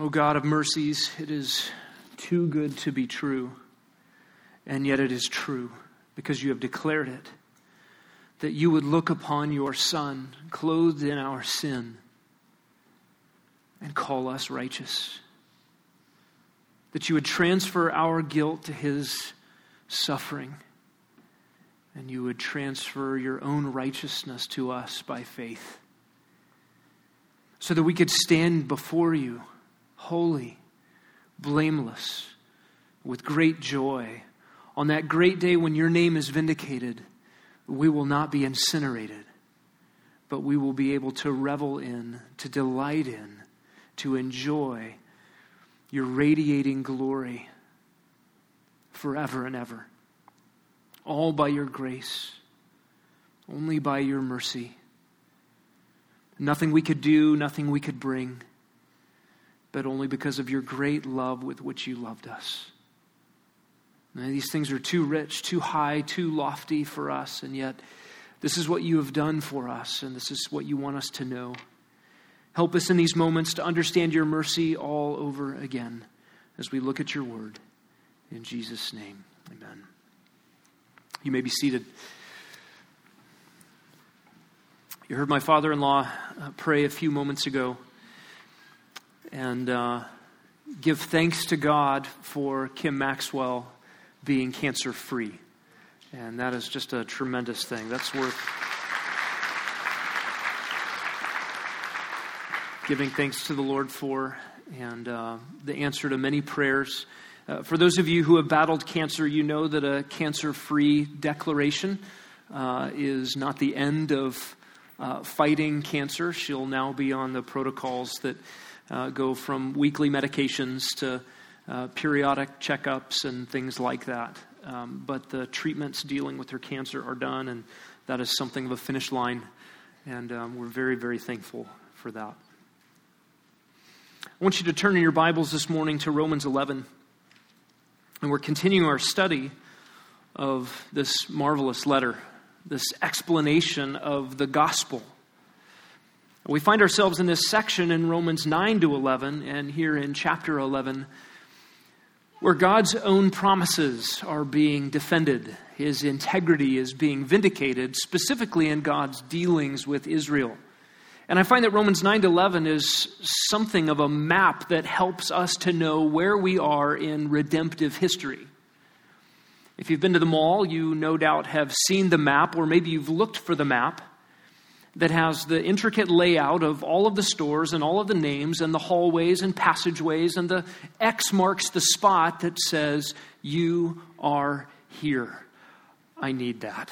O God of mercies, it is too good to be true, and yet it is true because you have declared it that you would look upon your Son, clothed in our sin, and call us righteous. That you would transfer our guilt to his suffering, and you would transfer your own righteousness to us by faith, so that we could stand before you holy, blameless, with great joy. On that great day when your name is vindicated, we will not be incinerated, but we will be able to revel in, to delight in, to enjoy your radiating glory forever and ever. All by your grace, only by your mercy. Nothing we could do, nothing we could bring but only because of your great love with which you loved us. these things are too rich, too high, too lofty for us, and yet this is what you have done for us, and this is what you want us to know. Help us in these moments to understand your mercy all over again as we look at your word. In Jesus' name, amen. You may be seated. You heard my father in law uh, pray a few moments ago and uh, give thanks to God for Kim Maxwell being cancer free. And that is just a tremendous thing. That's worth giving thanks to the Lord for, and uh, the answer to many prayers. Uh, for those of you who have battled cancer, you know that a cancer free declaration uh, is not the end of uh, fighting cancer. She'll now be on the protocols that uh, go from weekly medications to uh, periodic checkups and things like that. Um, but the treatments dealing with her cancer are done, and that is something of a finish line. And um, we're very, very thankful for that. I want you to turn in your Bibles this morning to Romans 11. And we're continuing our study of this marvelous letter, this explanation of the gospel we find ourselves in this section in Romans 9 to 11 and here in chapter 11 where God's own promises are being defended. His integrity is being vindicated, specifically in God's dealings with Israel. And I find that Romans 9 to 11 is something of a map that helps us to know where we are in redemptive history. If you've been to the mall, you no doubt have seen the map, or maybe you've looked for the map that has the intricate layout of all of the stores and all of the names and the hallways and passageways, and the X marks the spot that says, You are here. I need that.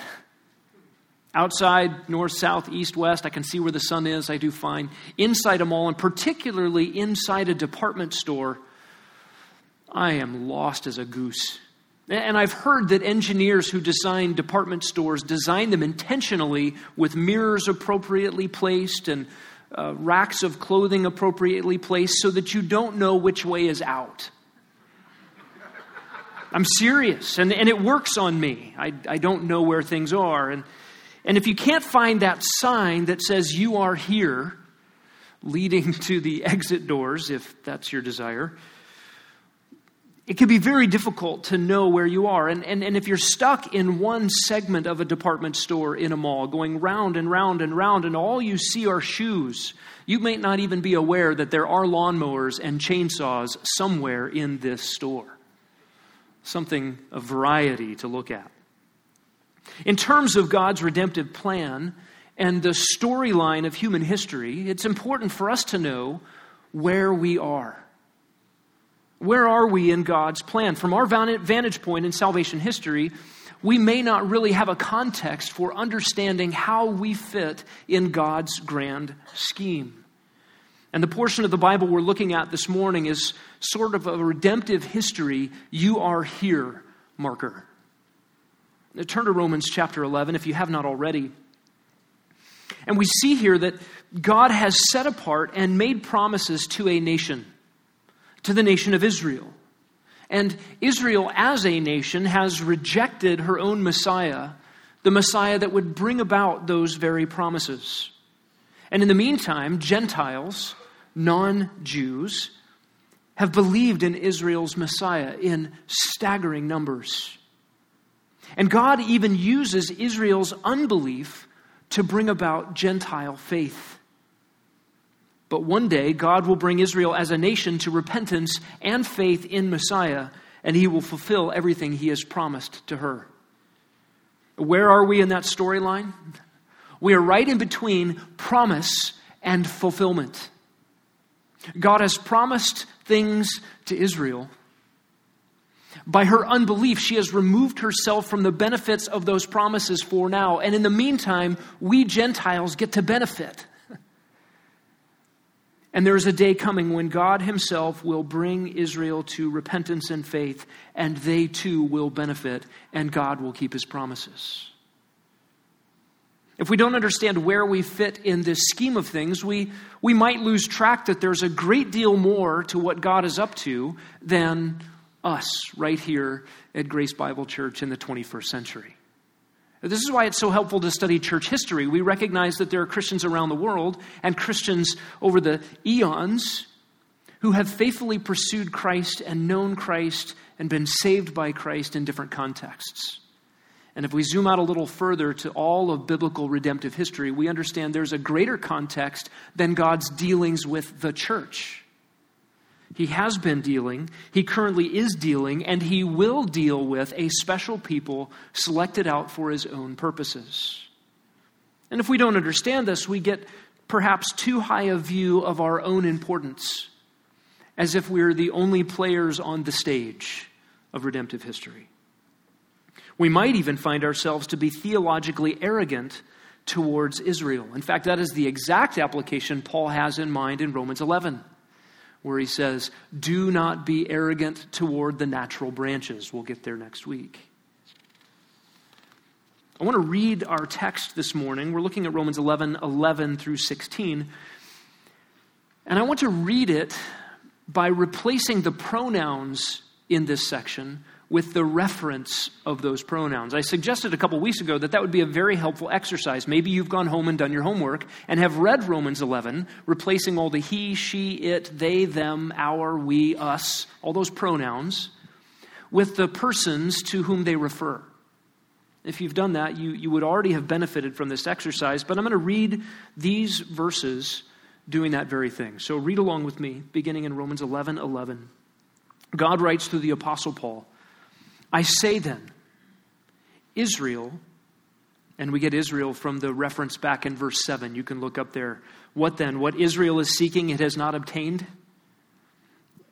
Outside, north, south, east, west, I can see where the sun is. I do fine. Inside a mall, and particularly inside a department store, I am lost as a goose. And I've heard that engineers who design department stores design them intentionally with mirrors appropriately placed and uh, racks of clothing appropriately placed so that you don't know which way is out. I'm serious, and, and it works on me. I, I don't know where things are. And, and if you can't find that sign that says you are here, leading to the exit doors, if that's your desire, it can be very difficult to know where you are. And, and, and if you're stuck in one segment of a department store in a mall, going round and round and round, and all you see are shoes, you may not even be aware that there are lawnmowers and chainsaws somewhere in this store. Something of variety to look at. In terms of God's redemptive plan and the storyline of human history, it's important for us to know where we are. Where are we in God's plan? From our vantage point in salvation history, we may not really have a context for understanding how we fit in God's grand scheme. And the portion of the Bible we're looking at this morning is sort of a redemptive history, you are here marker. Now, turn to Romans chapter 11 if you have not already. And we see here that God has set apart and made promises to a nation to the nation of Israel. And Israel, as a nation, has rejected her own Messiah, the Messiah that would bring about those very promises. And in the meantime, Gentiles, non Jews, have believed in Israel's Messiah in staggering numbers. And God even uses Israel's unbelief to bring about Gentile faith. But one day, God will bring Israel as a nation to repentance and faith in Messiah, and he will fulfill everything he has promised to her. Where are we in that storyline? We are right in between promise and fulfillment. God has promised things to Israel. By her unbelief, she has removed herself from the benefits of those promises for now. And in the meantime, we Gentiles get to benefit. And there is a day coming when God Himself will bring Israel to repentance and faith, and they too will benefit, and God will keep His promises. If we don't understand where we fit in this scheme of things, we, we might lose track that there's a great deal more to what God is up to than us right here at Grace Bible Church in the 21st century. This is why it's so helpful to study church history. We recognize that there are Christians around the world and Christians over the eons who have faithfully pursued Christ and known Christ and been saved by Christ in different contexts. And if we zoom out a little further to all of biblical redemptive history, we understand there's a greater context than God's dealings with the church. He has been dealing, he currently is dealing, and he will deal with a special people selected out for his own purposes. And if we don't understand this, we get perhaps too high a view of our own importance, as if we're the only players on the stage of redemptive history. We might even find ourselves to be theologically arrogant towards Israel. In fact, that is the exact application Paul has in mind in Romans 11, where he says, Do not be arrogant toward the natural branches. We'll get there next week. I want to read our text this morning. We're looking at Romans 11 11 through 16. And I want to read it by replacing the pronouns in this section with the reference of those pronouns. I suggested a couple weeks ago that that would be a very helpful exercise. Maybe you've gone home and done your homework and have read Romans 11, replacing all the he, she, it, they, them, our, we, us, all those pronouns, with the persons to whom they refer. If you've done that, you, you would already have benefited from this exercise, but I'm going to read these verses doing that very thing. So read along with me, beginning in Romans 11 11. God writes through the Apostle Paul. I say then, Israel, and we get Israel from the reference back in verse 7. You can look up there. What then? What Israel is seeking, it has not obtained.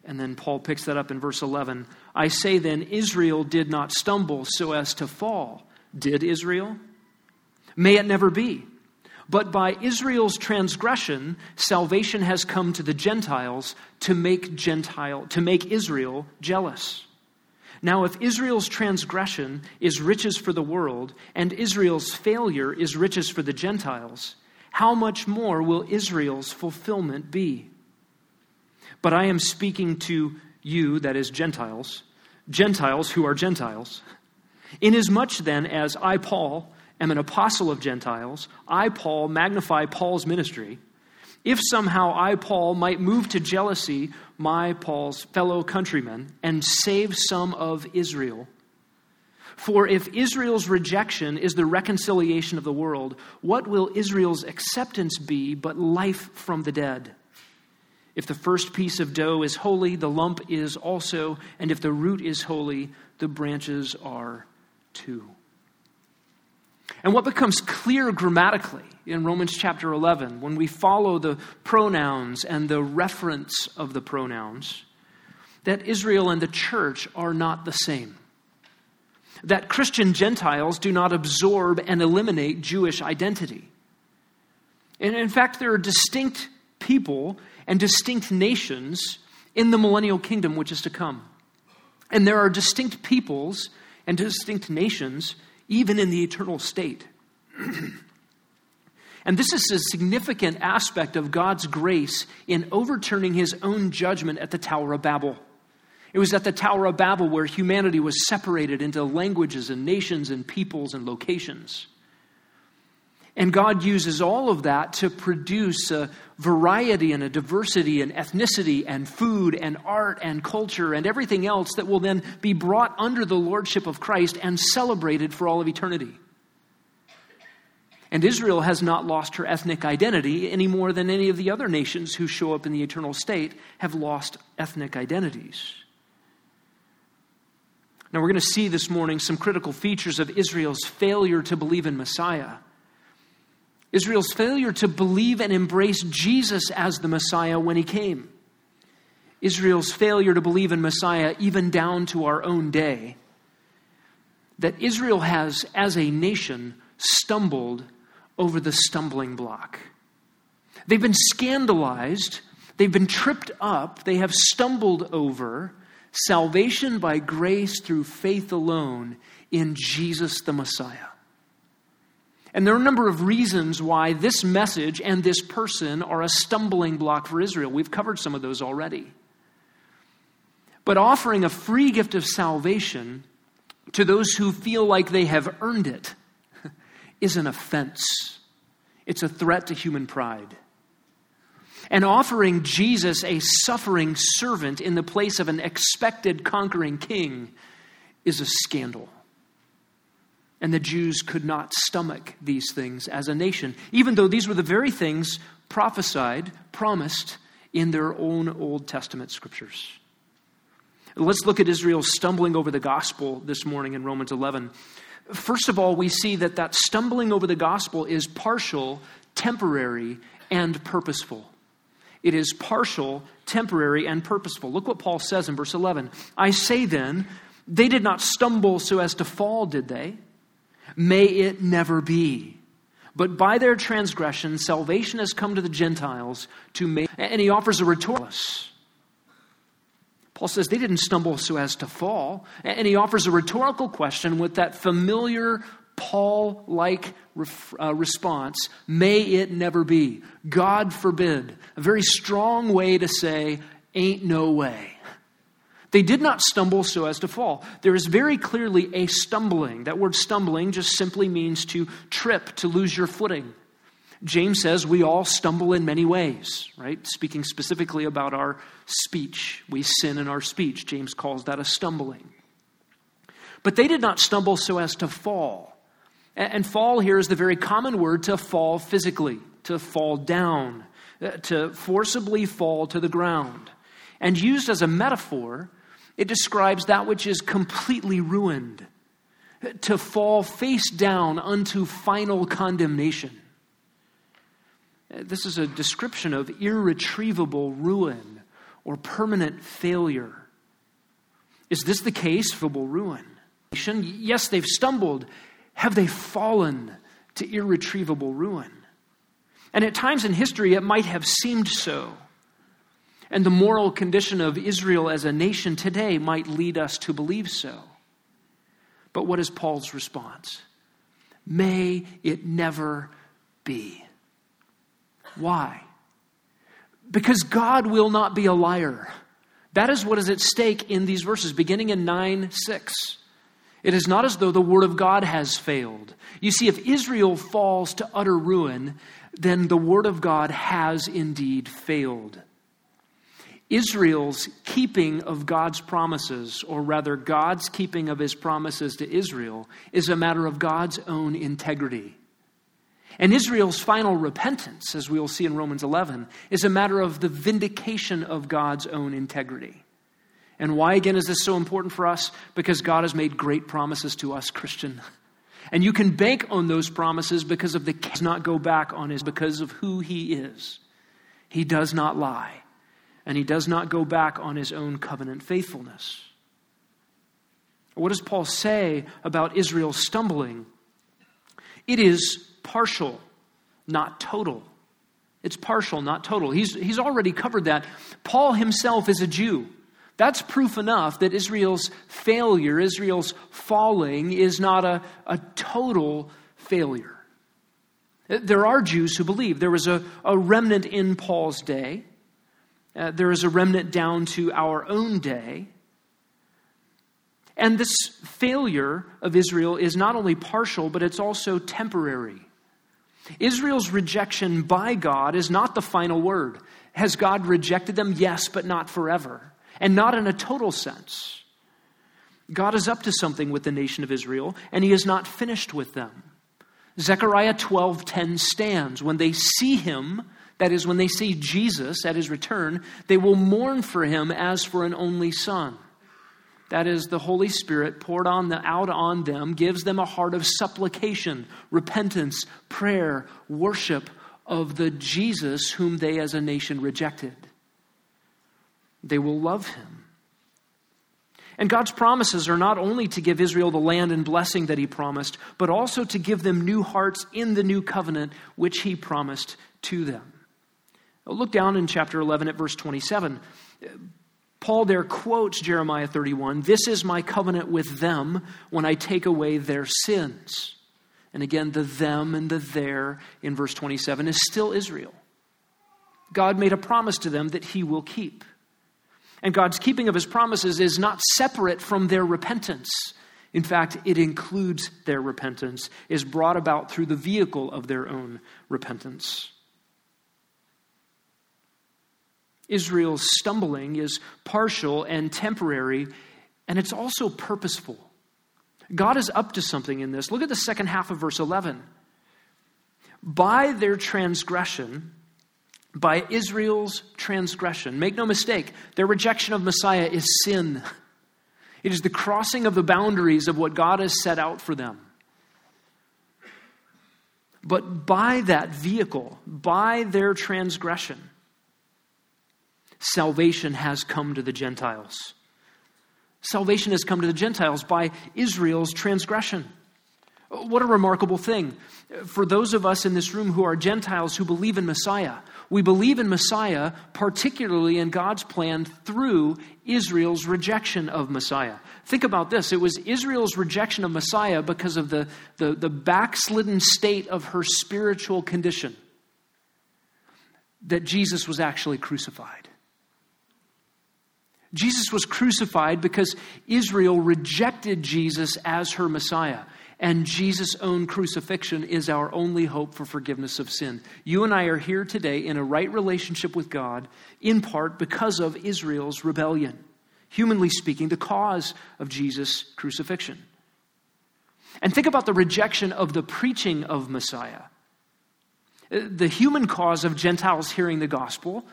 And then Paul picks that up in verse 11. I say then, Israel did not stumble so as to fall. Did Israel? May it never be. But by Israel's transgression, salvation has come to the Gentiles to make Gentile, to make Israel jealous. Now, if Israel's transgression is riches for the world, and Israel's failure is riches for the Gentiles, how much more will Israel's fulfillment be? But I am speaking to you, that is, Gentiles, Gentiles who are Gentiles. Inasmuch then as I, Paul, am an apostle of Gentiles, I, Paul, magnify Paul's ministry if somehow I, Paul, might move to jealousy my, Paul's fellow countrymen and save some of Israel. For if Israel's rejection is the reconciliation of the world, what will Israel's acceptance be but life from the dead? If the first piece of dough is holy, the lump is also, and if the root is holy, the branches are too. And what becomes clear grammatically in Romans chapter 11, when we follow the pronouns and the reference of the pronouns, that Israel and the church are not the same. That Christian Gentiles do not absorb and eliminate Jewish identity. And in fact, there are distinct people and distinct nations in the millennial kingdom which is to come. And there are distinct peoples and distinct nations even in the eternal state. and this is a significant aspect of God's grace in overturning his own judgment at the Tower of Babel. It was at the Tower of Babel where humanity was separated into languages and nations and peoples and locations. And God uses all of that to produce a variety and a diversity and ethnicity and food and art and culture and everything else that will then be brought under the lordship of Christ and celebrated for all of eternity. And Israel has not lost her ethnic identity any more than any of the other nations who show up in the eternal state have lost ethnic identities. Now, we're going to see this morning some critical features of Israel's failure to believe in Messiah. Israel's failure to believe and embrace Jesus as the Messiah when he came. Israel's failure to believe in Messiah even down to our own day. That Israel has, as a nation, stumbled over the stumbling block. They've been scandalized, they've been tripped up, they have stumbled over salvation by grace through faith alone in Jesus the Messiah. And there are a number of reasons why this message and this person are a stumbling block for Israel. We've covered some of those already. But offering a free gift of salvation to those who feel like they have earned it is an offense, it's a threat to human pride. And offering Jesus a suffering servant in the place of an expected conquering king is a scandal. And the Jews could not stomach these things as a nation, even though these were the very things prophesied, promised in their own Old Testament scriptures. Let's look at Israel stumbling over the gospel this morning in Romans 11. First of all, we see that that stumbling over the gospel is partial, temporary, and purposeful. It is partial, temporary, and purposeful. Look what Paul says in verse 11. I say then, they did not stumble so as to fall, did they? May it never be. But by their transgression, salvation has come to the Gentiles to make. And he offers a rhetorical. Paul says they didn't stumble so as to fall. And he offers a rhetorical question with that familiar Paul like uh, response May it never be. God forbid. A very strong way to say, ain't no way. They did not stumble so as to fall. There is very clearly a stumbling. That word stumbling just simply means to trip, to lose your footing. James says we all stumble in many ways, right? Speaking specifically about our speech. We sin in our speech. James calls that a stumbling. But they did not stumble so as to fall. And fall here is the very common word to fall physically, to fall down, uh, to forcibly fall to the ground. And used as a metaphor, it describes that which is completely ruined, to fall face down unto final condemnation. This is a description of irretrievable ruin or permanent failure. Is this the case for ruin? Yes, they've stumbled. Have they fallen to irretrievable ruin? And at times in history, it might have seemed so. And the moral condition of Israel as a nation today might lead us to believe so. But what is Paul's response? May it never be. Why? Because God will not be a liar. That is what is at stake in these verses, beginning in 9 6. It is not as though the word of God has failed. You see, if Israel falls to utter ruin, then the word of God has indeed failed. Israel's keeping of God's promises, or rather, God's keeping of his promises to Israel, is a matter of God's own integrity. And Israel's final repentance, as we will see in Romans 11, is a matter of the vindication of God's own integrity. And why, again, is this so important for us? Because God has made great promises to us, Christian. And you can bank on those promises because of the he does not go back on his because of who he is. He does not lie and he does not go back on his own covenant faithfulness. What does Paul say about Israel stumbling? It is partial, not total. It's partial, not total. He's, he's already covered that. Paul himself is a Jew. That's proof enough that Israel's failure, Israel's falling, is not a, a total failure. There are Jews who believe. There was a, a remnant in Paul's day uh, there is a remnant down to our own day. And this failure of Israel is not only partial, but it's also temporary. Israel's rejection by God is not the final word. Has God rejected them? Yes, but not forever, and not in a total sense. God is up to something with the nation of Israel, and he is not finished with them. Zechariah 12:10 stands. When they see him, that is when they see Jesus at his return, they will mourn for him as for an only son. That is, the Holy Spirit poured on the, out on them gives them a heart of supplication, repentance, prayer, worship of the Jesus whom they as a nation rejected. They will love him. And God's promises are not only to give Israel the land and blessing that he promised, but also to give them new hearts in the new covenant which he promised to them. Look down in chapter 11 at verse 27. Paul there quotes Jeremiah 31 This is my covenant with them when I take away their sins. And again, the them and the there in verse 27 is still Israel. God made a promise to them that he will keep. And God's keeping of his promises is not separate from their repentance. In fact, it includes their repentance, is brought about through the vehicle of their own repentance. Israel's stumbling is partial and temporary, and it's also purposeful. God is up to something in this. Look at the second half of verse 11. By their transgression, by Israel's transgression, make no mistake, their rejection of Messiah is sin. It is the crossing of the boundaries of what God has set out for them. But by that vehicle, by their transgression, salvation has come to the Gentiles. Salvation has come to the Gentiles by Israel's transgression. What a remarkable thing. For those of us in this room who are Gentiles who believe in Messiah, we believe in Messiah, particularly in God's plan through Israel's rejection of Messiah. Think about this it was Israel's rejection of Messiah because of the, the, the backslidden state of her spiritual condition that Jesus was actually crucified. Jesus was crucified because Israel rejected Jesus as her Messiah. And Jesus' own crucifixion is our only hope for forgiveness of sin. You and I are here today in a right relationship with God, in part because of Israel's rebellion. Humanly speaking, the cause of Jesus' crucifixion. And think about the rejection of the preaching of Messiah. The human cause of Gentiles hearing the gospel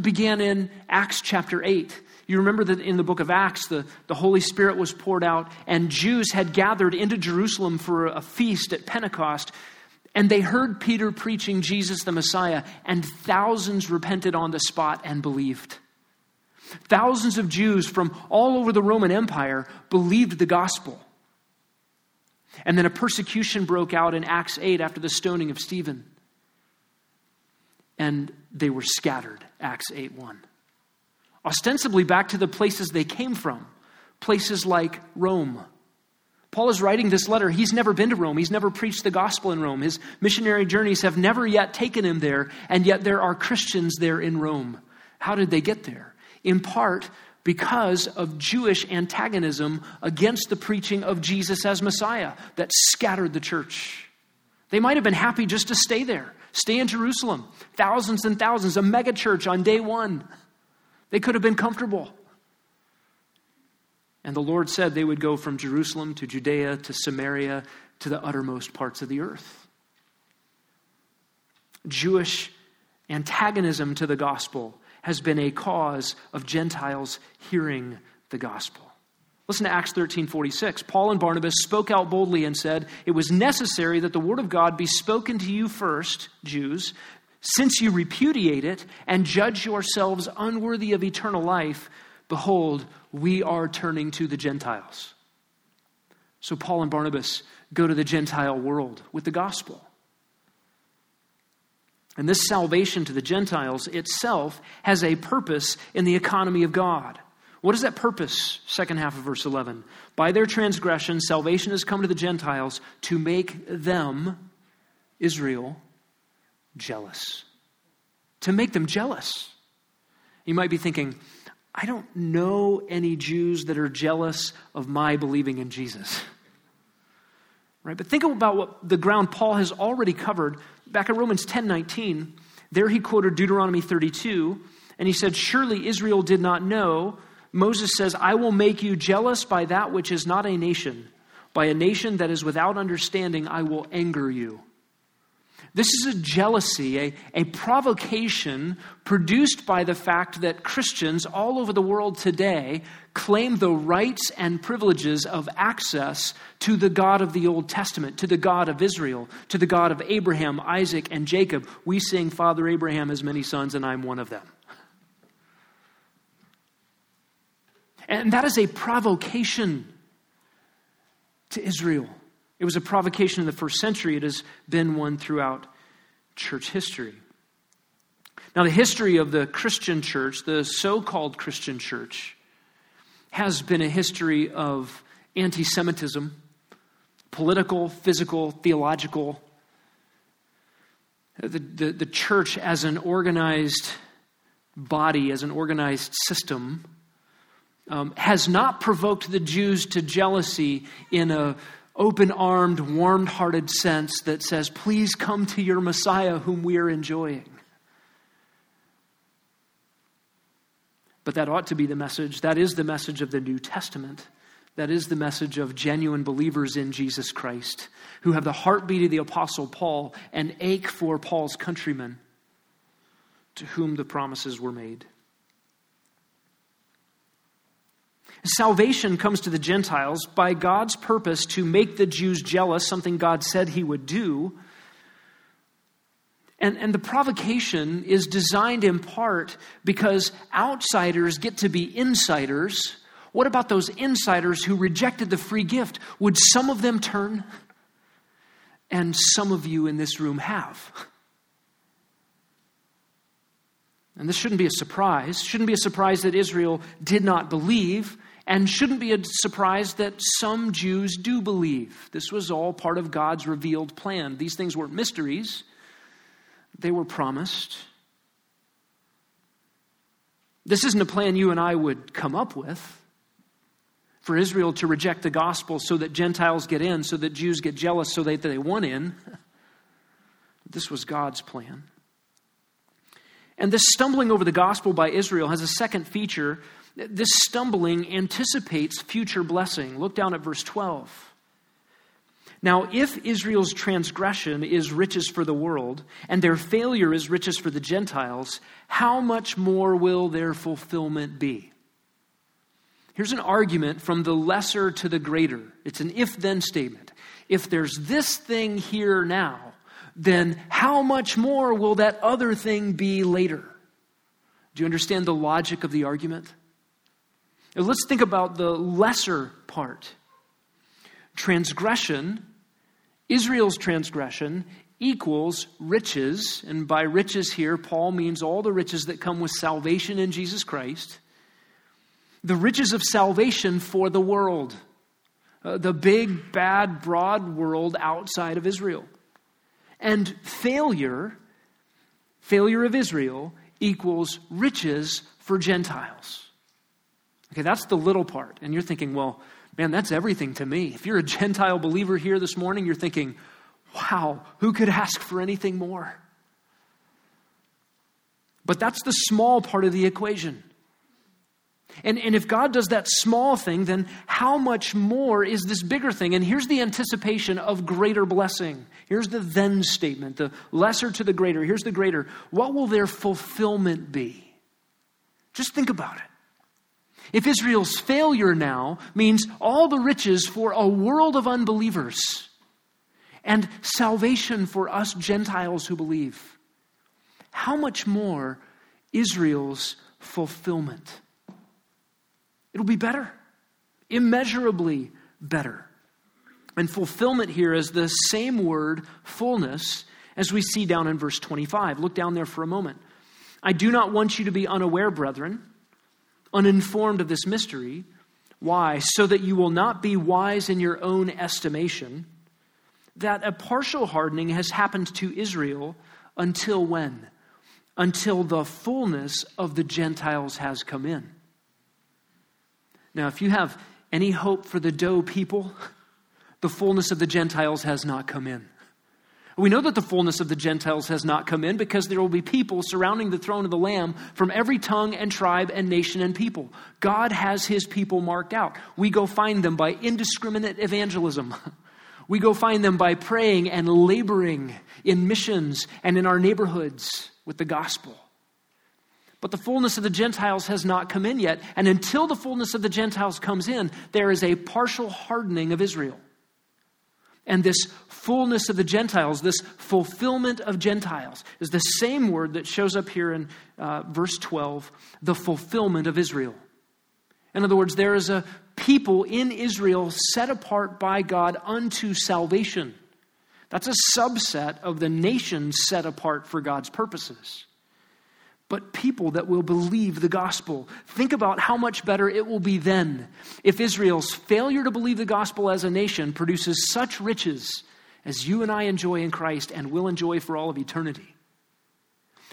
began in Acts chapter 8 you remember that in the book of Acts, the, the Holy Spirit was poured out, and Jews had gathered into Jerusalem for a feast at Pentecost, and they heard Peter preaching Jesus the Messiah, and thousands repented on the spot and believed. Thousands of Jews from all over the Roman Empire believed the gospel. And then a persecution broke out in Acts 8 after the stoning of Stephen. And they were scattered, Acts 8 1 ostensibly back to the places they came from, places like Rome. Paul is writing this letter. He's never been to Rome. He's never preached the gospel in Rome. His missionary journeys have never yet taken him there, and yet there are Christians there in Rome. How did they get there? In part because of Jewish antagonism against the preaching of Jesus as Messiah that scattered the church. They might have been happy just to stay there, stay in Jerusalem. Thousands and thousands, a megachurch on day one. They could have been comfortable. And the Lord said they would go from Jerusalem to Judea to Samaria to the uttermost parts of the earth. Jewish antagonism to the gospel has been a cause of Gentiles hearing the gospel. Listen to Acts 13 46. Paul and Barnabas spoke out boldly and said, It was necessary that the word of God be spoken to you first, Jews, since you repudiate it and judge yourselves unworthy of eternal life, behold, we are turning to the Gentiles. So Paul and Barnabas go to the Gentile world with the gospel. And this salvation to the Gentiles itself has a purpose in the economy of God. What is that purpose? Second half of verse 11. By their transgression, salvation has come to the Gentiles to make them, Israel, jealous, to make them jealous. You might be thinking, I don't know any Jews that are jealous of my believing in Jesus. Right? But think about what the ground Paul has already covered. Back in Romans 10 19, there he quoted Deuteronomy 32, and he said, Surely Israel did not know. Moses says, I will make you jealous by that which is not a nation. By a nation that is without understanding, I will anger you. This is a jealousy, a, a provocation produced by the fact that Christians all over the world today claim the rights and privileges of access to the God of the Old Testament, to the God of Israel, to the God of Abraham, Isaac, and Jacob. We sing, Father Abraham has many sons, and I'm one of them. And that is a provocation to Israel. It was a provocation in the first century. It has been one throughout church history. Now, the history of the Christian church, the so called Christian church, has been a history of anti Semitism, political, physical, theological. The, the, the church as an organized body, as an organized system, um, has not provoked the Jews to jealousy in a open armed, warm hearted sense that says, Please come to your Messiah whom we are enjoying. But that ought to be the message. That is the message of the New Testament. That is the message of genuine believers in Jesus Christ who have the heartbeat of the Apostle Paul and ache for Paul's countrymen to whom the promises were made. Salvation comes to the Gentiles by God's purpose to make the Jews jealous, something God said he would do. And, and the provocation is designed in part because outsiders get to be insiders. What about those insiders who rejected the free gift? Would some of them turn? And some of you in this room have. And this shouldn't be a surprise. Shouldn't be a surprise that Israel did not believe and shouldn't be a surprise that some Jews do believe. This was all part of God's revealed plan. These things weren't mysteries, they were promised. This isn't a plan you and I would come up with for Israel to reject the gospel so that Gentiles get in, so that Jews get jealous so that they want in. This was God's plan. And this stumbling over the gospel by Israel has a second feature this stumbling anticipates future blessing. Look down at verse 12. Now, if Israel's transgression is riches for the world, and their failure is riches for the Gentiles, how much more will their fulfillment be? Here's an argument from the lesser to the greater. It's an if then statement. If there's this thing here now, then how much more will that other thing be later? Do you understand the logic of the argument? Now let's think about the lesser part. Transgression, Israel's transgression, equals riches. And by riches here, Paul means all the riches that come with salvation in Jesus Christ. The riches of salvation for the world, uh, the big, bad, broad world outside of Israel. And failure, failure of Israel, equals riches for Gentiles. Okay, that's the little part. And you're thinking, well, man, that's everything to me. If you're a Gentile believer here this morning, you're thinking, wow, who could ask for anything more? But that's the small part of the equation. And, and if God does that small thing, then how much more is this bigger thing? And here's the anticipation of greater blessing. Here's the then statement the lesser to the greater. Here's the greater. What will their fulfillment be? Just think about it. If Israel's failure now means all the riches for a world of unbelievers and salvation for us Gentiles who believe, how much more Israel's fulfillment? It'll be better, immeasurably better. And fulfillment here is the same word, fullness, as we see down in verse 25. Look down there for a moment. I do not want you to be unaware, brethren uninformed of this mystery. Why? So that you will not be wise in your own estimation, that a partial hardening has happened to Israel until when? Until the fullness of the Gentiles has come in. Now, if you have any hope for the dough people, the fullness of the Gentiles has not come in. We know that the fullness of the Gentiles has not come in because there will be people surrounding the throne of the Lamb from every tongue and tribe and nation and people. God has his people marked out. We go find them by indiscriminate evangelism. We go find them by praying and laboring in missions and in our neighborhoods with the gospel. But the fullness of the Gentiles has not come in yet. And until the fullness of the Gentiles comes in, there is a partial hardening of Israel. And this fullness of the Gentiles, this fulfillment of Gentiles, is the same word that shows up here in uh, verse 12 the fulfillment of Israel. In other words, there is a people in Israel set apart by God unto salvation. That's a subset of the nations set apart for God's purposes but people that will believe the gospel. Think about how much better it will be then if Israel's failure to believe the gospel as a nation produces such riches as you and I enjoy in Christ and will enjoy for all of eternity.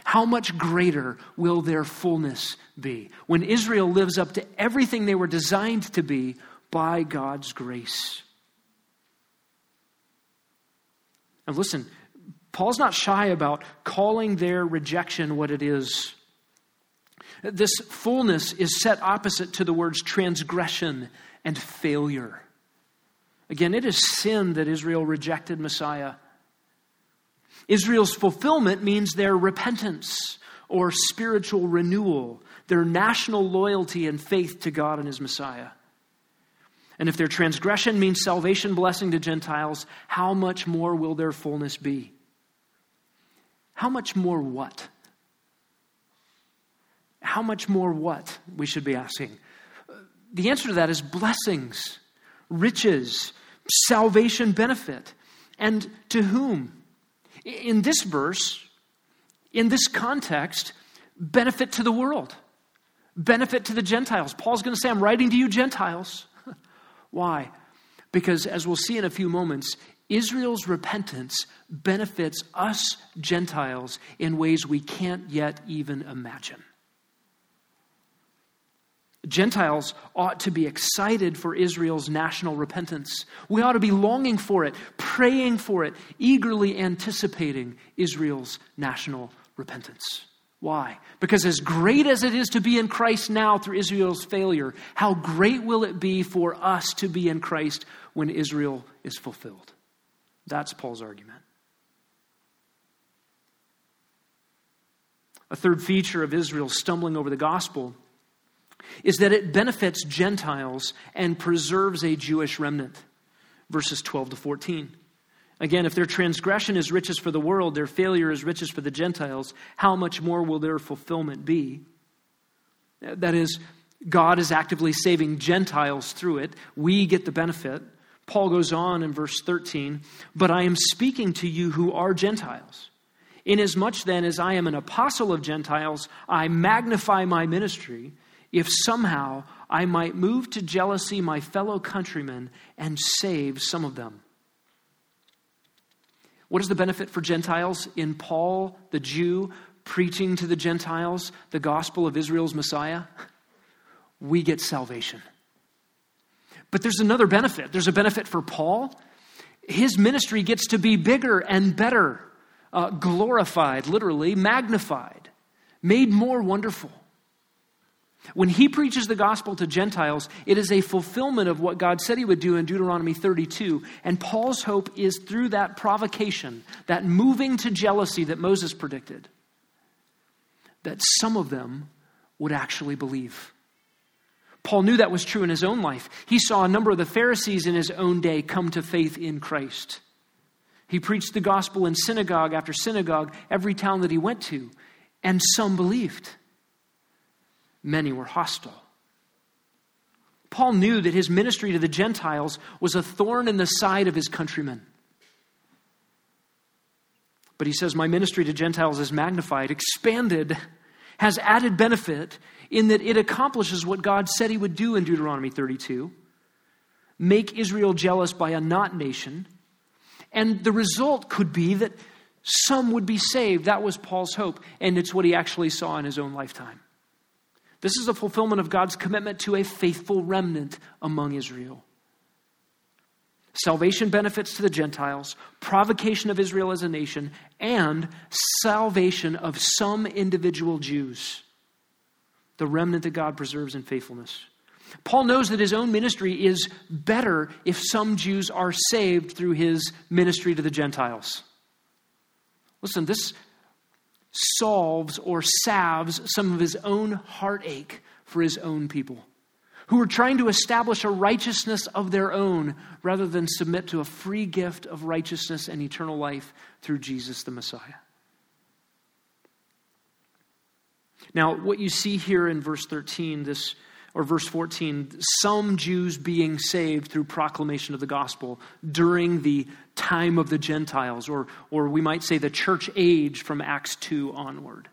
How much greater will their fullness be when Israel lives up to everything they were designed to be by God's grace? And listen, Paul's not shy about calling their rejection what it is. This fullness is set opposite to the words transgression and failure. Again, it is sin that Israel rejected Messiah. Israel's fulfillment means their repentance or spiritual renewal, their national loyalty and faith to God and His Messiah. And if their transgression means salvation, blessing to Gentiles, how much more will their fullness be? How much more what? How much more what? We should be asking. The answer to that is blessings, riches, salvation benefit. And to whom? In this verse, in this context, benefit to the world, benefit to the Gentiles. Paul's going to say, I'm writing to you, Gentiles. Why? Because, as we'll see in a few moments, Israel's repentance benefits us Gentiles in ways we can't yet even imagine. Gentiles ought to be excited for Israel's national repentance. We ought to be longing for it, praying for it, eagerly anticipating Israel's national repentance. Why? Because as great as it is to be in Christ now through Israel's failure, how great will it be for us to be in Christ when Israel is fulfilled? That's Paul's argument. A third feature of Israel stumbling over the gospel is that it benefits Gentiles and preserves a Jewish remnant. Verses 12 to 14. Again, if their transgression is riches for the world, their failure is riches for the Gentiles, how much more will their fulfillment be? That is, God is actively saving Gentiles through it. We get the benefit. Paul goes on in verse 13, but I am speaking to you who are Gentiles. Inasmuch then as I am an apostle of Gentiles, I magnify my ministry, if somehow I might move to jealousy my fellow countrymen and save some of them. What is the benefit for Gentiles in Paul, the Jew, preaching to the Gentiles the gospel of Israel's Messiah? We get salvation. But there's another benefit. There's a benefit for Paul. His ministry gets to be bigger and better, uh, glorified, literally, magnified, made more wonderful. When he preaches the gospel to Gentiles, it is a fulfillment of what God said he would do in Deuteronomy 32. And Paul's hope is through that provocation, that moving to jealousy that Moses predicted, that some of them would actually believe. Paul knew that was true in his own life. He saw a number of the Pharisees in his own day come to faith in Christ. He preached the gospel in synagogue after synagogue, every town that he went to, and some believed. Many were hostile. Paul knew that his ministry to the Gentiles was a thorn in the side of his countrymen. But he says, My ministry to Gentiles is magnified, expanded, has added benefit in that it accomplishes what God said he would do in Deuteronomy 32 make Israel jealous by a not nation. And the result could be that some would be saved. That was Paul's hope, and it's what he actually saw in his own lifetime. This is a fulfillment of God's commitment to a faithful remnant among Israel. salvation benefits to the Gentiles, provocation of Israel as a nation, and salvation of some individual Jews, the remnant that God preserves in faithfulness. Paul knows that his own ministry is better if some Jews are saved through his ministry to the Gentiles. Listen, this solves or salves some of his own heartache for his own people who are trying to establish a righteousness of their own rather than submit to a free gift of righteousness and eternal life through Jesus the Messiah. Now, what you see here in verse 13, this or verse 14, some Jews being saved through proclamation of the gospel during the time of the Gentiles, or, or we might say the church age from Acts 2 onward.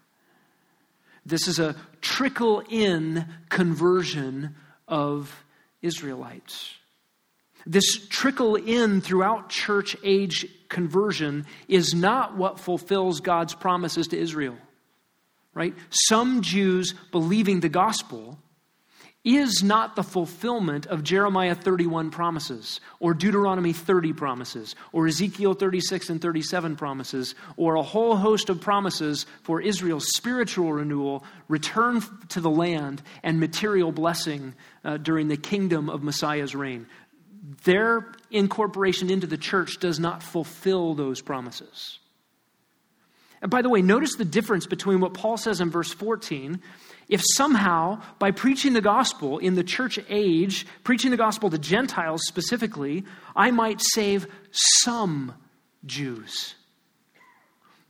This is a trickle in conversion of Israelites. This trickle in throughout church age conversion is not what fulfills God's promises to Israel. Right? Some Jews believing the gospel is not the fulfillment of Jeremiah 31 promises, or Deuteronomy 30 promises, or Ezekiel 36 and 37 promises, or a whole host of promises for Israel's spiritual renewal, return to the land, and material blessing uh, during the kingdom of Messiah's reign. Their incorporation into the church does not fulfill those promises. And by the way, notice the difference between what Paul says in verse 14 if somehow, by preaching the gospel in the church age, preaching the gospel to Gentiles specifically, I might save some Jews.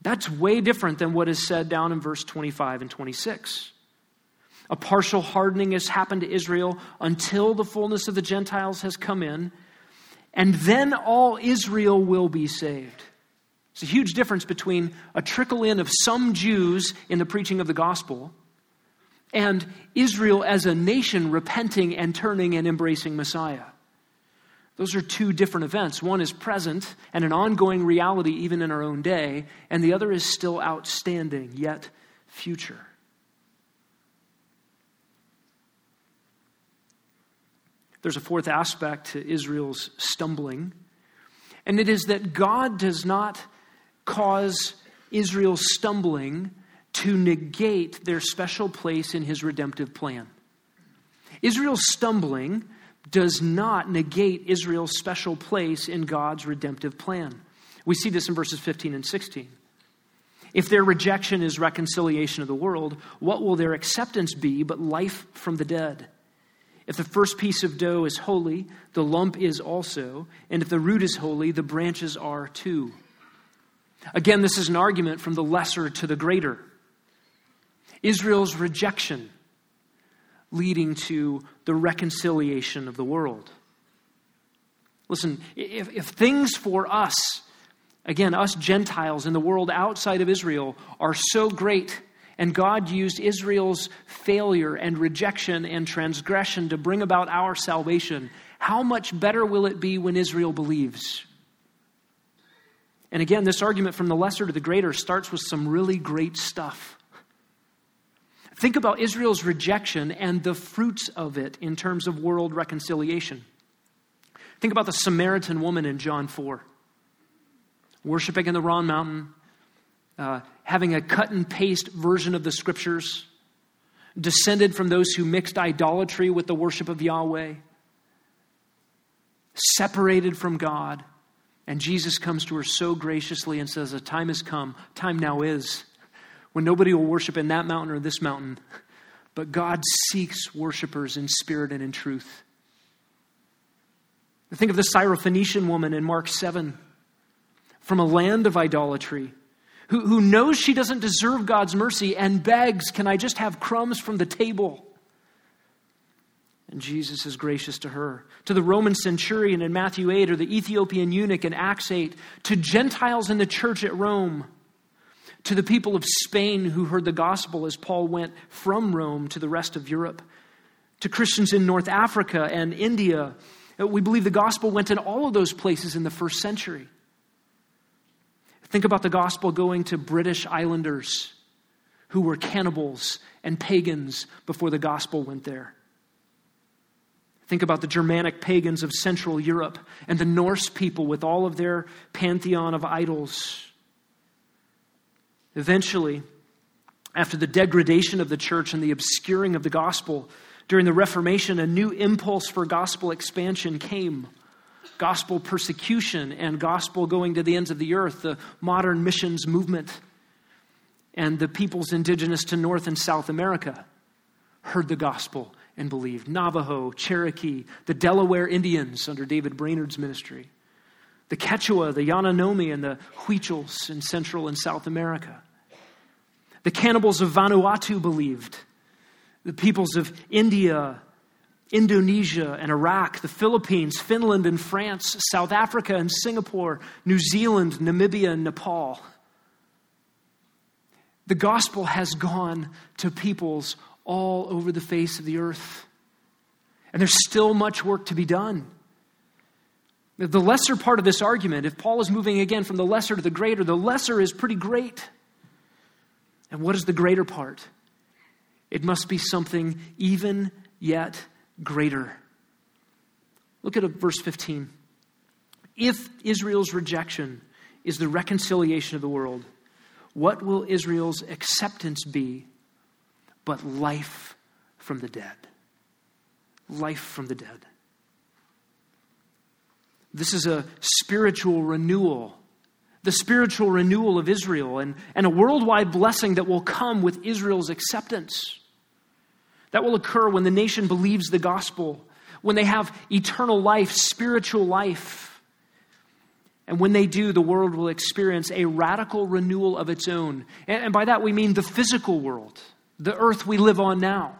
That's way different than what is said down in verse 25 and 26. A partial hardening has happened to Israel until the fullness of the Gentiles has come in, and then all Israel will be saved. It's a huge difference between a trickle in of some Jews in the preaching of the gospel and Israel as a nation repenting and turning and embracing Messiah. Those are two different events. One is present and an ongoing reality even in our own day, and the other is still outstanding, yet future. There's a fourth aspect to Israel's stumbling, and it is that God does not cause Israel's stumbling to negate their special place in his redemptive plan. Israel's stumbling does not negate Israel's special place in God's redemptive plan. We see this in verses 15 and 16. If their rejection is reconciliation of the world, what will their acceptance be but life from the dead? If the first piece of dough is holy, the lump is also, and if the root is holy, the branches are too. Again, this is an argument from the lesser to the greater. Israel's rejection leading to the reconciliation of the world. Listen, if, if things for us, again, us Gentiles in the world outside of Israel, are so great, and God used Israel's failure and rejection and transgression to bring about our salvation, how much better will it be when Israel believes? And again, this argument from the lesser to the greater starts with some really great stuff. Think about Israel's rejection and the fruits of it in terms of world reconciliation. Think about the Samaritan woman in John 4, worshiping in the wrong mountain, uh, having a cut and paste version of the scriptures, descended from those who mixed idolatry with the worship of Yahweh, separated from God. And Jesus comes to her so graciously and says, A time has come, time now is when nobody will worship in that mountain or this mountain, but God seeks worshipers in spirit and in truth. Think of the Syrophoenician woman in Mark 7 from a land of idolatry who, who knows she doesn't deserve God's mercy and begs, Can I just have crumbs from the table? And Jesus is gracious to her. To the Roman centurion in Matthew 8, or the Ethiopian eunuch in Acts 8, to Gentiles in the church at Rome to the people of Spain who heard the gospel as Paul went from Rome to the rest of Europe, to Christians in North Africa and India. Uh, we believe the gospel went in all of those places in the first century. Think about the gospel going to British islanders who were cannibals and pagans before the gospel went there. Think about the Germanic pagans of Central Europe and the Norse people with all of their pantheon of idols. Eventually, after the degradation of the church and the obscuring of the gospel, during the Reformation, a new impulse for gospel expansion came gospel persecution and gospel going to the ends of the earth, the modern missions movement, and the peoples indigenous to North and South America heard the gospel and believed. Navajo, Cherokee, the Delaware Indians under David Brainerd's ministry, the Quechua, the Yanomami, and the Huichols in Central and South America. The cannibals of Vanuatu believed. The peoples of India, Indonesia, and Iraq, the Philippines, Finland, and France, South Africa, and Singapore, New Zealand, Namibia, and Nepal. The gospel has gone to peoples all over the face of the earth. And there's still much work to be done. The lesser part of this argument, if Paul is moving again from the lesser to the greater, the lesser is pretty great. And what is the greater part? It must be something even yet greater. Look at verse 15. If Israel's rejection is the reconciliation of the world, what will Israel's acceptance be but life from the dead. Life from the dead. This is a spiritual renewal, the spiritual renewal of Israel, and, and a worldwide blessing that will come with Israel's acceptance. That will occur when the nation believes the gospel, when they have eternal life, spiritual life. And when they do, the world will experience a radical renewal of its own. And, and by that we mean the physical world the earth we live on now.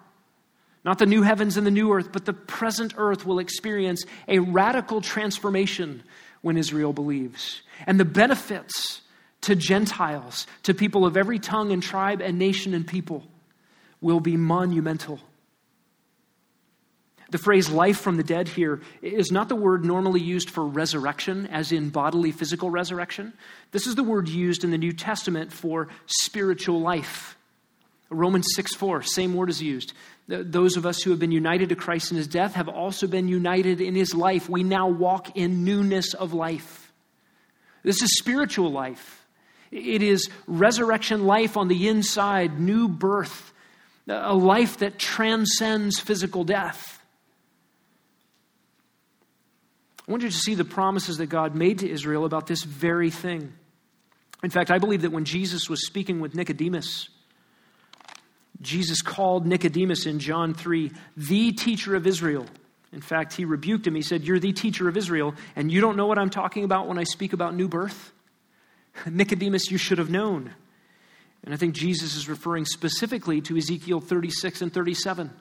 Not the new heavens and the new earth, but the present earth will experience a radical transformation when Israel believes. And the benefits to Gentiles, to people of every tongue and tribe and nation and people, will be monumental. The phrase life from the dead here is not the word normally used for resurrection, as in bodily physical resurrection. This is the word used in the New Testament for spiritual life. Romans 6 4, same word is used. Those of us who have been united to Christ in his death have also been united in his life. We now walk in newness of life. This is spiritual life. It is resurrection life on the inside, new birth, a life that transcends physical death. I want you to see the promises that God made to Israel about this very thing. In fact, I believe that when Jesus was speaking with Nicodemus, Jesus called Nicodemus in John 3 the teacher of Israel. In fact, he rebuked him. He said, You're the teacher of Israel, and you don't know what I'm talking about when I speak about new birth? Nicodemus, you should have known. And I think Jesus is referring specifically to Ezekiel 36 and 37,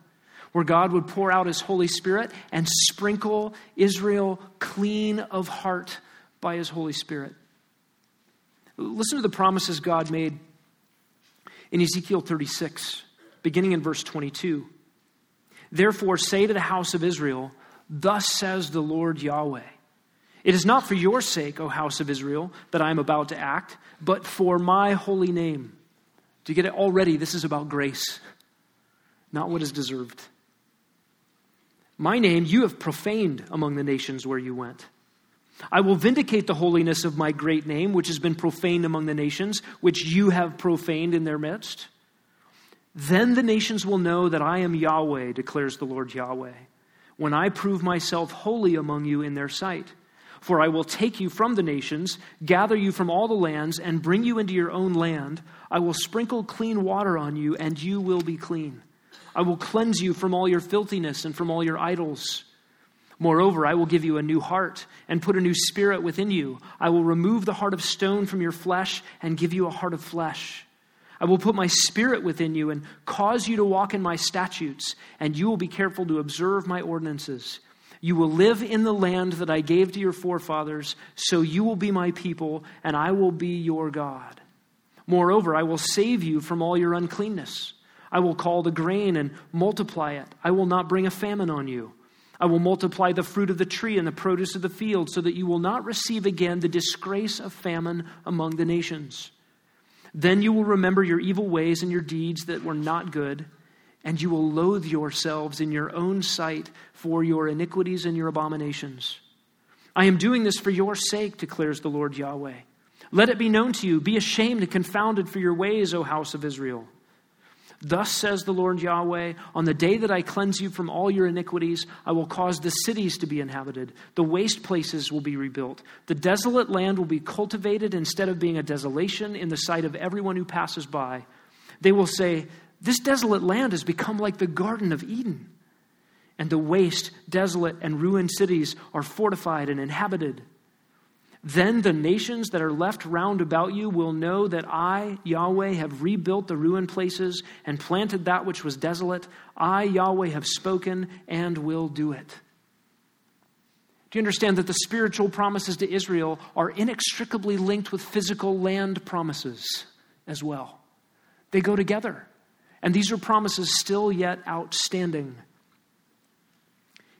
where God would pour out his Holy Spirit and sprinkle Israel clean of heart by his Holy Spirit. Listen to the promises God made in Ezekiel 36 beginning in verse 22. Therefore, say to the house of Israel, Thus says the Lord Yahweh. It is not for your sake, O house of Israel, that I am about to act, but for my holy name. Do you get it already? This is about grace, not what is deserved. My name you have profaned among the nations where you went. I will vindicate the holiness of my great name, which has been profaned among the nations, which you have profaned in their midst. Then the nations will know that I am Yahweh, declares the Lord Yahweh, when I prove myself holy among you in their sight. For I will take you from the nations, gather you from all the lands, and bring you into your own land. I will sprinkle clean water on you, and you will be clean. I will cleanse you from all your filthiness and from all your idols. Moreover, I will give you a new heart and put a new spirit within you. I will remove the heart of stone from your flesh and give you a heart of flesh. I will put my spirit within you and cause you to walk in my statutes, and you will be careful to observe my ordinances. You will live in the land that I gave to your forefathers, so you will be my people, and I will be your God. Moreover, I will save you from all your uncleanness. I will call the grain and multiply it. I will not bring a famine on you. I will multiply the fruit of the tree and the produce of the field, so that you will not receive again the disgrace of famine among the nations. Then you will remember your evil ways and your deeds that were not good, and you will loathe yourselves in your own sight for your iniquities and your abominations. I am doing this for your sake, declares the Lord Yahweh. Let it be known to you, be ashamed and confounded for your ways, O house of Israel. Thus says the Lord Yahweh On the day that I cleanse you from all your iniquities, I will cause the cities to be inhabited. The waste places will be rebuilt. The desolate land will be cultivated instead of being a desolation in the sight of everyone who passes by. They will say, This desolate land has become like the Garden of Eden. And the waste, desolate, and ruined cities are fortified and inhabited. Then the nations that are left round about you will know that I, Yahweh, have rebuilt the ruined places and planted that which was desolate. I, Yahweh, have spoken and will do it. Do you understand that the spiritual promises to Israel are inextricably linked with physical land promises as well? They go together. And these are promises still yet outstanding.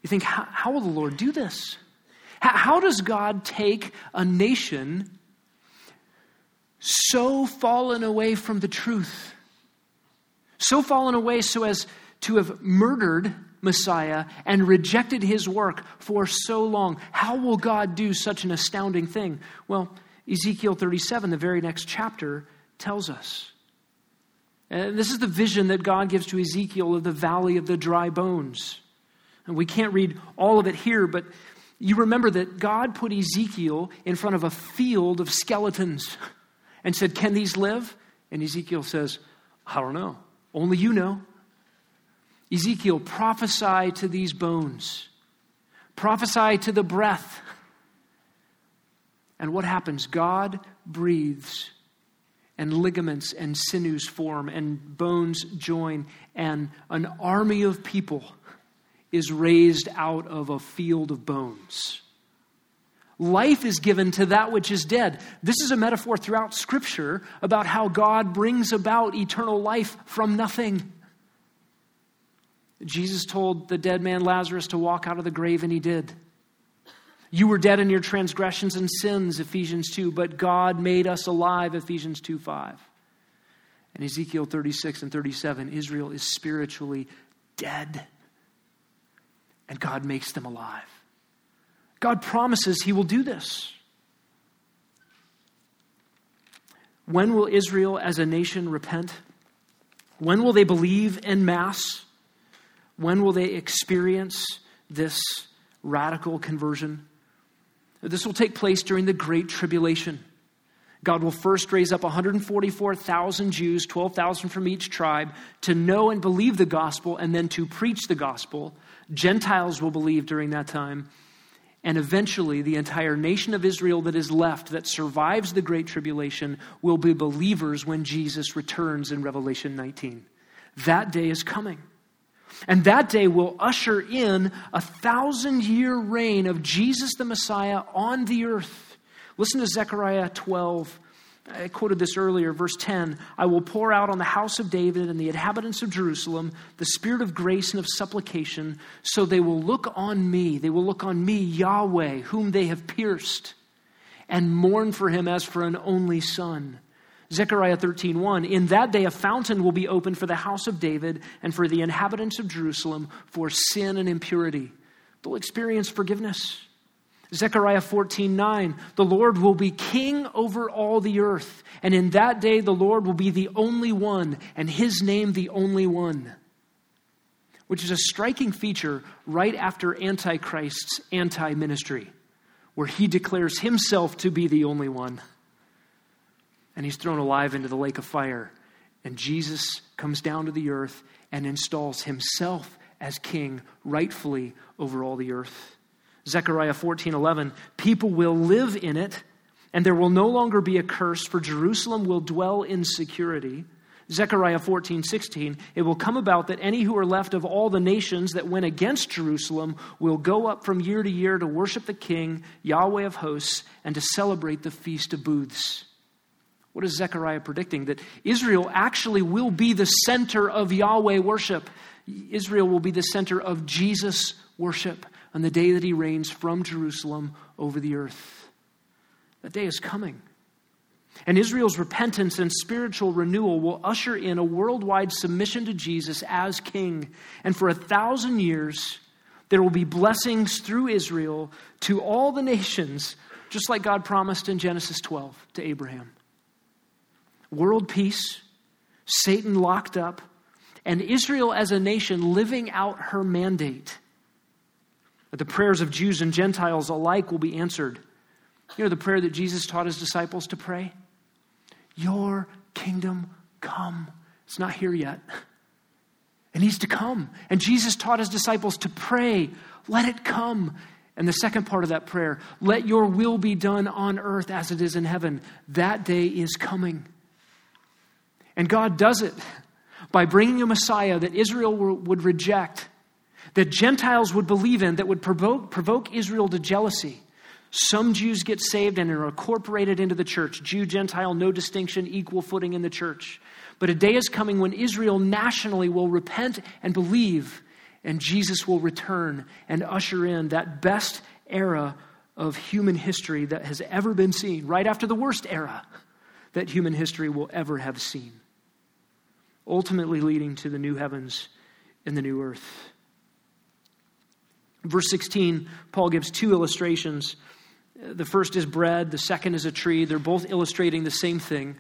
You think, how, how will the Lord do this? How does God take a nation so fallen away from the truth, so fallen away so as to have murdered Messiah and rejected his work for so long? How will God do such an astounding thing? Well, Ezekiel 37, the very next chapter, tells us. And this is the vision that God gives to Ezekiel of the valley of the dry bones. And we can't read all of it here, but you remember that God put Ezekiel in front of a field of skeletons and said, Can these live? And Ezekiel says, I don't know. Only you know. Ezekiel, prophesy to these bones, prophesy to the breath. And what happens? God breathes, and ligaments and sinews form, and bones join, and an army of people is raised out of a field of bones. Life is given to that which is dead. This is a metaphor throughout Scripture about how God brings about eternal life from nothing. Jesus told the dead man Lazarus to walk out of the grave, and he did. You were dead in your transgressions and sins, Ephesians 2, but God made us alive, Ephesians 2 5. And Ezekiel 36 and 37, Israel is spiritually dead and God makes them alive. God promises He will do this. When will Israel as a nation repent? When will they believe en masse? When will they experience this radical conversion? This will take place during the Great Tribulation. God will first raise up 144,000 Jews, 12,000 from each tribe, to know and believe the gospel and then to preach the gospel. Gentiles will believe during that time. And eventually, the entire nation of Israel that is left, that survives the Great Tribulation, will be believers when Jesus returns in Revelation 19. That day is coming. And that day will usher in a thousand year reign of Jesus the Messiah on the earth. Listen to Zechariah 12, I quoted this earlier, verse 10 I will pour out on the house of David and the inhabitants of Jerusalem the spirit of grace and of supplication, so they will look on me. They will look on me, Yahweh, whom they have pierced, and mourn for him as for an only son. Zechariah 13:1 In that day a fountain will be opened for the house of David and for the inhabitants of Jerusalem for sin and impurity. They'll experience forgiveness. Zechariah 14, 9, the Lord will be king over all the earth, and in that day the Lord will be the only one, and his name the only one. Which is a striking feature right after Antichrist's anti ministry, where he declares himself to be the only one. And he's thrown alive into the lake of fire. And Jesus comes down to the earth and installs himself as king rightfully over all the earth. Zechariah 14:11, people will live in it and there will no longer be a curse for Jerusalem will dwell in security. Zechariah 14, 16, it will come about that any who are left of all the nations that went against Jerusalem will go up from year to year to worship the King, Yahweh of hosts, and to celebrate the Feast of Booths. What is Zechariah predicting? That Israel actually will be the center of Yahweh worship. Israel will be the center of Jesus worship on the day that he reigns from Jerusalem over the earth. That day is coming. And Israel's repentance and spiritual renewal will usher in a worldwide submission to Jesus as king. And for a thousand years, there will be blessings through Israel to all the nations, just like God promised in Genesis 12 to Abraham. World peace, Satan locked up, and Israel as a nation living out her mandate. That the prayers of Jews and Gentiles alike will be answered. You know the prayer that Jesus taught his disciples to pray? Your kingdom come. It's not here yet. It needs to come. And Jesus taught his disciples to pray, let it come. And the second part of that prayer, let your will be done on earth as it is in heaven. That day is coming. And God does it by bringing a Messiah that Israel would reject, that Gentiles would believe in, that would provoke, provoke Israel to jealousy. Some Jews get saved and are incorporated into the church. Jew, Gentile, no distinction, equal footing in the church. But a day is coming when Israel nationally will repent and believe, and Jesus will return and usher in that best era of human history that has ever been seen, right after the worst era that human history will ever have seen, ultimately leading to the new heavens and the new earth. Verse 16, Paul gives two illustrations the first is bread, the second is a tree. They're both illustrating the same thing.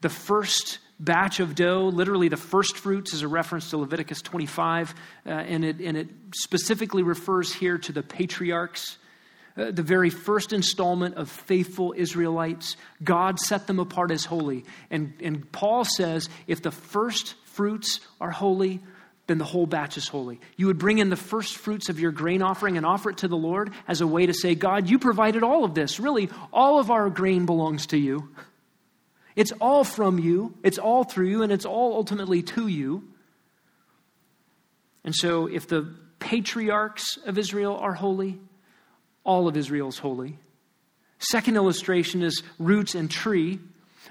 The first batch of dough, literally the first fruits, is a reference to Leviticus 25, uh, and, it, and it specifically refers here to the patriarchs. Uh, the very first installment of faithful Israelites, God set them apart as holy. And, and Paul says if the first fruits are holy, then the whole batch is holy. You would bring in the first fruits of your grain offering and offer it to the Lord as a way to say, God, you provided all of this. Really, all of our grain belongs to you. It's all from you, it's all through you, and it's all ultimately to you. And so, if the patriarchs of Israel are holy, all of Israel is holy. Second illustration is roots and tree.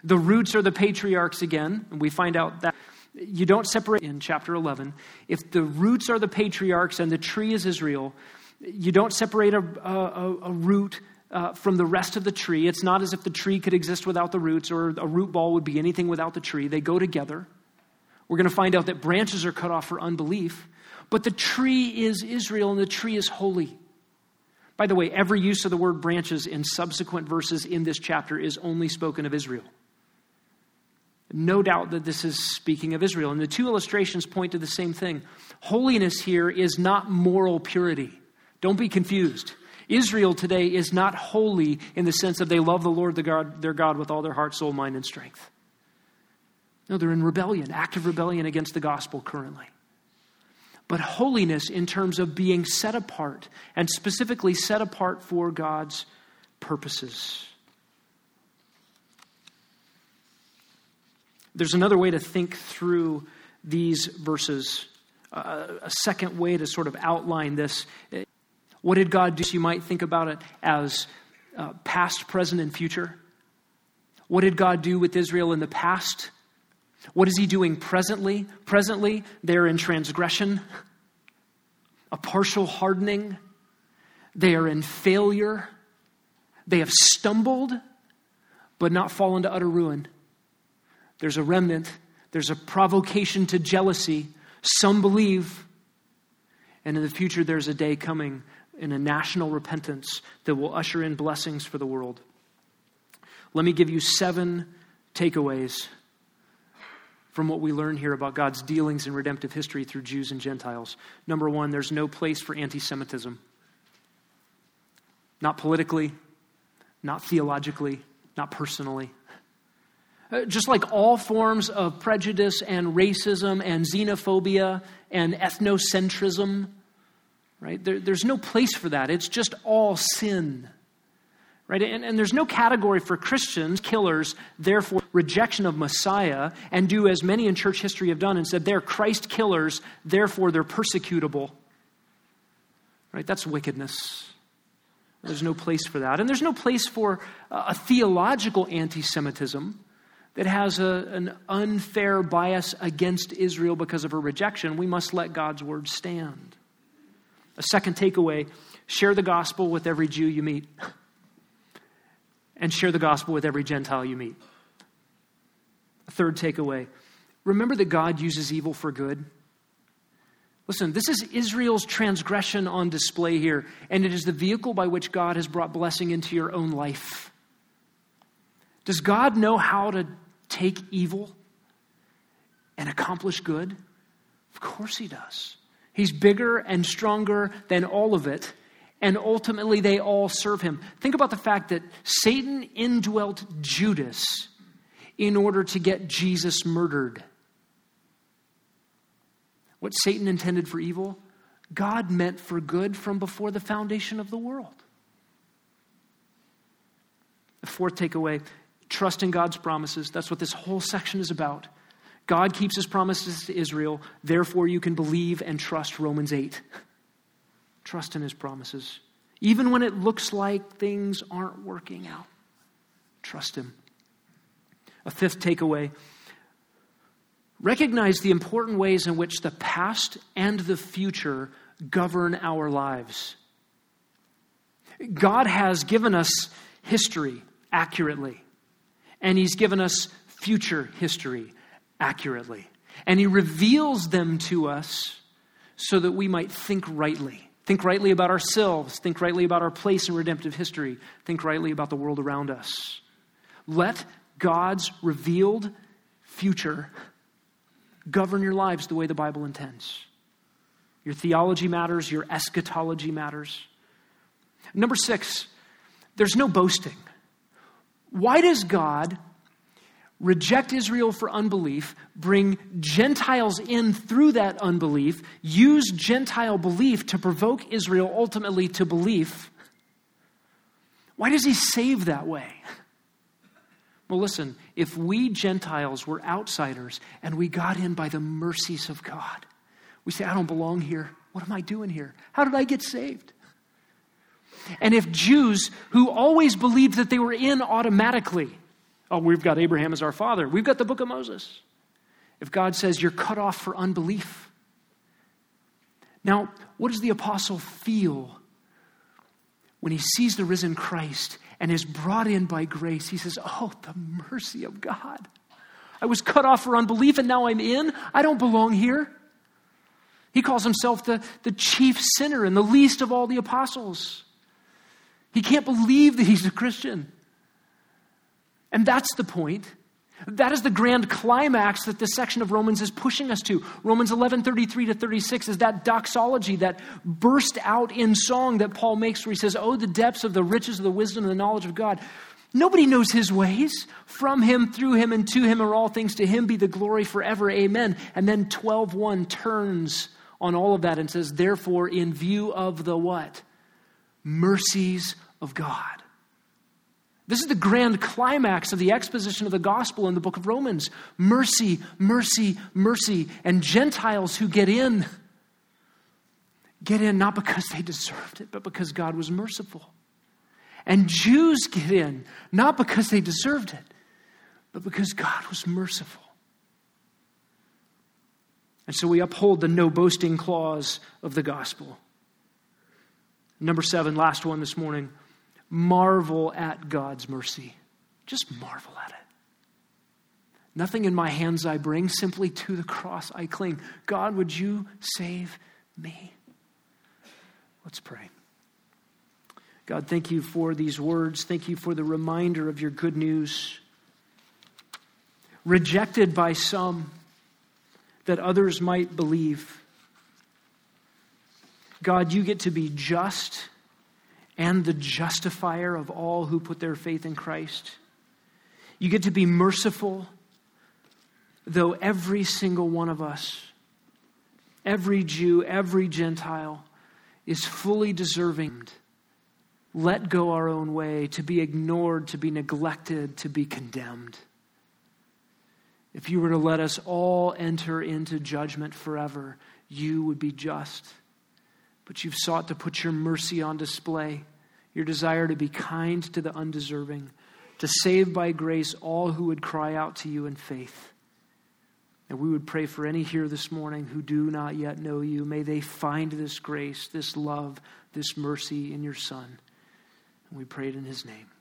The roots are the patriarchs again, and we find out that you don't separate in chapter 11. If the roots are the patriarchs and the tree is Israel, you don't separate a, a, a root uh, from the rest of the tree. It's not as if the tree could exist without the roots or a root ball would be anything without the tree. They go together. We're going to find out that branches are cut off for unbelief, but the tree is Israel and the tree is holy. By the way, every use of the word branches in subsequent verses in this chapter is only spoken of Israel. No doubt that this is speaking of Israel. And the two illustrations point to the same thing. Holiness here is not moral purity. Don't be confused. Israel today is not holy in the sense of they love the Lord their God, their God with all their heart, soul, mind, and strength. No, they're in rebellion, active rebellion against the gospel currently. But holiness in terms of being set apart, and specifically set apart for God's purposes. There's another way to think through these verses, uh, a second way to sort of outline this. What did God do? So you might think about it as uh, past, present, and future. What did God do with Israel in the past? What is He doing presently? Presently, they're in transgression, a partial hardening. They are in failure. They have stumbled, but not fallen to utter ruin. There's a remnant, there's a provocation to jealousy. Some believe. And in the future, there's a day coming in a national repentance that will usher in blessings for the world. Let me give you seven takeaways from what we learn here about God's dealings in redemptive history through Jews and Gentiles. Number one, there's no place for anti Semitism. Not politically, not theologically, not personally. Uh, just like all forms of prejudice and racism and xenophobia and ethnocentrism, right? There, there's no place for that. It's just all sin. Right? And, and there's no category for Christians, killers, therefore rejection of Messiah, and do as many in church history have done and said they're Christ killers, therefore they're persecutable. Right? That's wickedness. There's no place for that. And there's no place for a theological anti Semitism that has a, an unfair bias against Israel because of her rejection, we must let God's word stand. A second takeaway share the gospel with every Jew you meet. and share the gospel with every Gentile you meet. A third takeaway remember that God uses evil for good. Listen, this is Israel's transgression on display here, and it is the vehicle by which God has brought blessing into your own life. Does God know how to take evil and accomplish good? Of course, He does. He's bigger and stronger than all of it, and ultimately they all serve Him. Think about the fact that Satan indwelt Judas in order to get Jesus murdered. What Satan intended for evil, God meant for good from before the foundation of the world. The fourth takeaway trust in God's promises. That's what this whole section is about. God keeps his promises to Israel, therefore, you can believe and trust Romans 8. Trust in his promises. Even when it looks like things aren't working out, trust him. A fifth takeaway recognize the important ways in which the past and the future govern our lives. God has given us history accurately, and He's given us future history accurately. And He reveals them to us so that we might think rightly. Think rightly about ourselves, think rightly about our place in redemptive history, think rightly about the world around us. Let God's revealed future govern your lives the way the Bible intends. Your theology matters, your eschatology matters. Number six, there's no boasting. Why does God reject Israel for unbelief, bring Gentiles in through that unbelief, use Gentile belief to provoke Israel ultimately to belief? Why does he save that way? Well, listen, if we Gentiles were outsiders and we got in by the mercies of God, we say, I don't belong here. What am I doing here? How did I get saved? And if Jews who always believed that they were in automatically, oh, we've got Abraham as our father, we've got the book of Moses. If God says you're cut off for unbelief. Now, what does the apostle feel when he sees the risen Christ and is brought in by grace, he says, Oh, the mercy of God. I was cut off for unbelief and now I'm in. I don't belong here. He calls himself the, the chief sinner and the least of all the apostles. He can't believe that he's a Christian. And that's the point. That is the grand climax that this section of Romans is pushing us to. Romans 11, 33 to 36 is that doxology, that burst out in song that Paul makes where he says, Oh, the depths of the riches of the wisdom and the knowledge of God. Nobody knows his ways. From him, through him, and to him are all things. To him be the glory forever. Amen. And then 12.1 turns on all of that and says, Therefore, in view of the what? Mercies of God. This is the grand climax of the exposition of the gospel in the book of Romans. Mercy, mercy, mercy. And Gentiles who get in, get in not because they deserved it, but because God was merciful. And Jews get in not because they deserved it, but because God was merciful. And so we uphold the no boasting clause of the gospel. Number seven, last one this morning marvel at God's mercy. Just marvel at it. Nothing in my hands I bring, simply to the cross I cling. God, would you save me? Let's pray. God, thank you for these words. Thank you for the reminder of your good news. Rejected by some, that others might believe. God, you get to be just and the justifier of all who put their faith in Christ. You get to be merciful, though every single one of us, every Jew, every Gentile, is fully deserving. Let go our own way, to be ignored, to be neglected, to be condemned. If you were to let us all enter into judgment forever, you would be just but you've sought to put your mercy on display, your desire to be kind to the undeserving, to save by grace all who would cry out to you in faith. And we would pray for any here this morning who do not yet know you. May they find this grace, this love, this mercy in your Son. And we pray it in his name.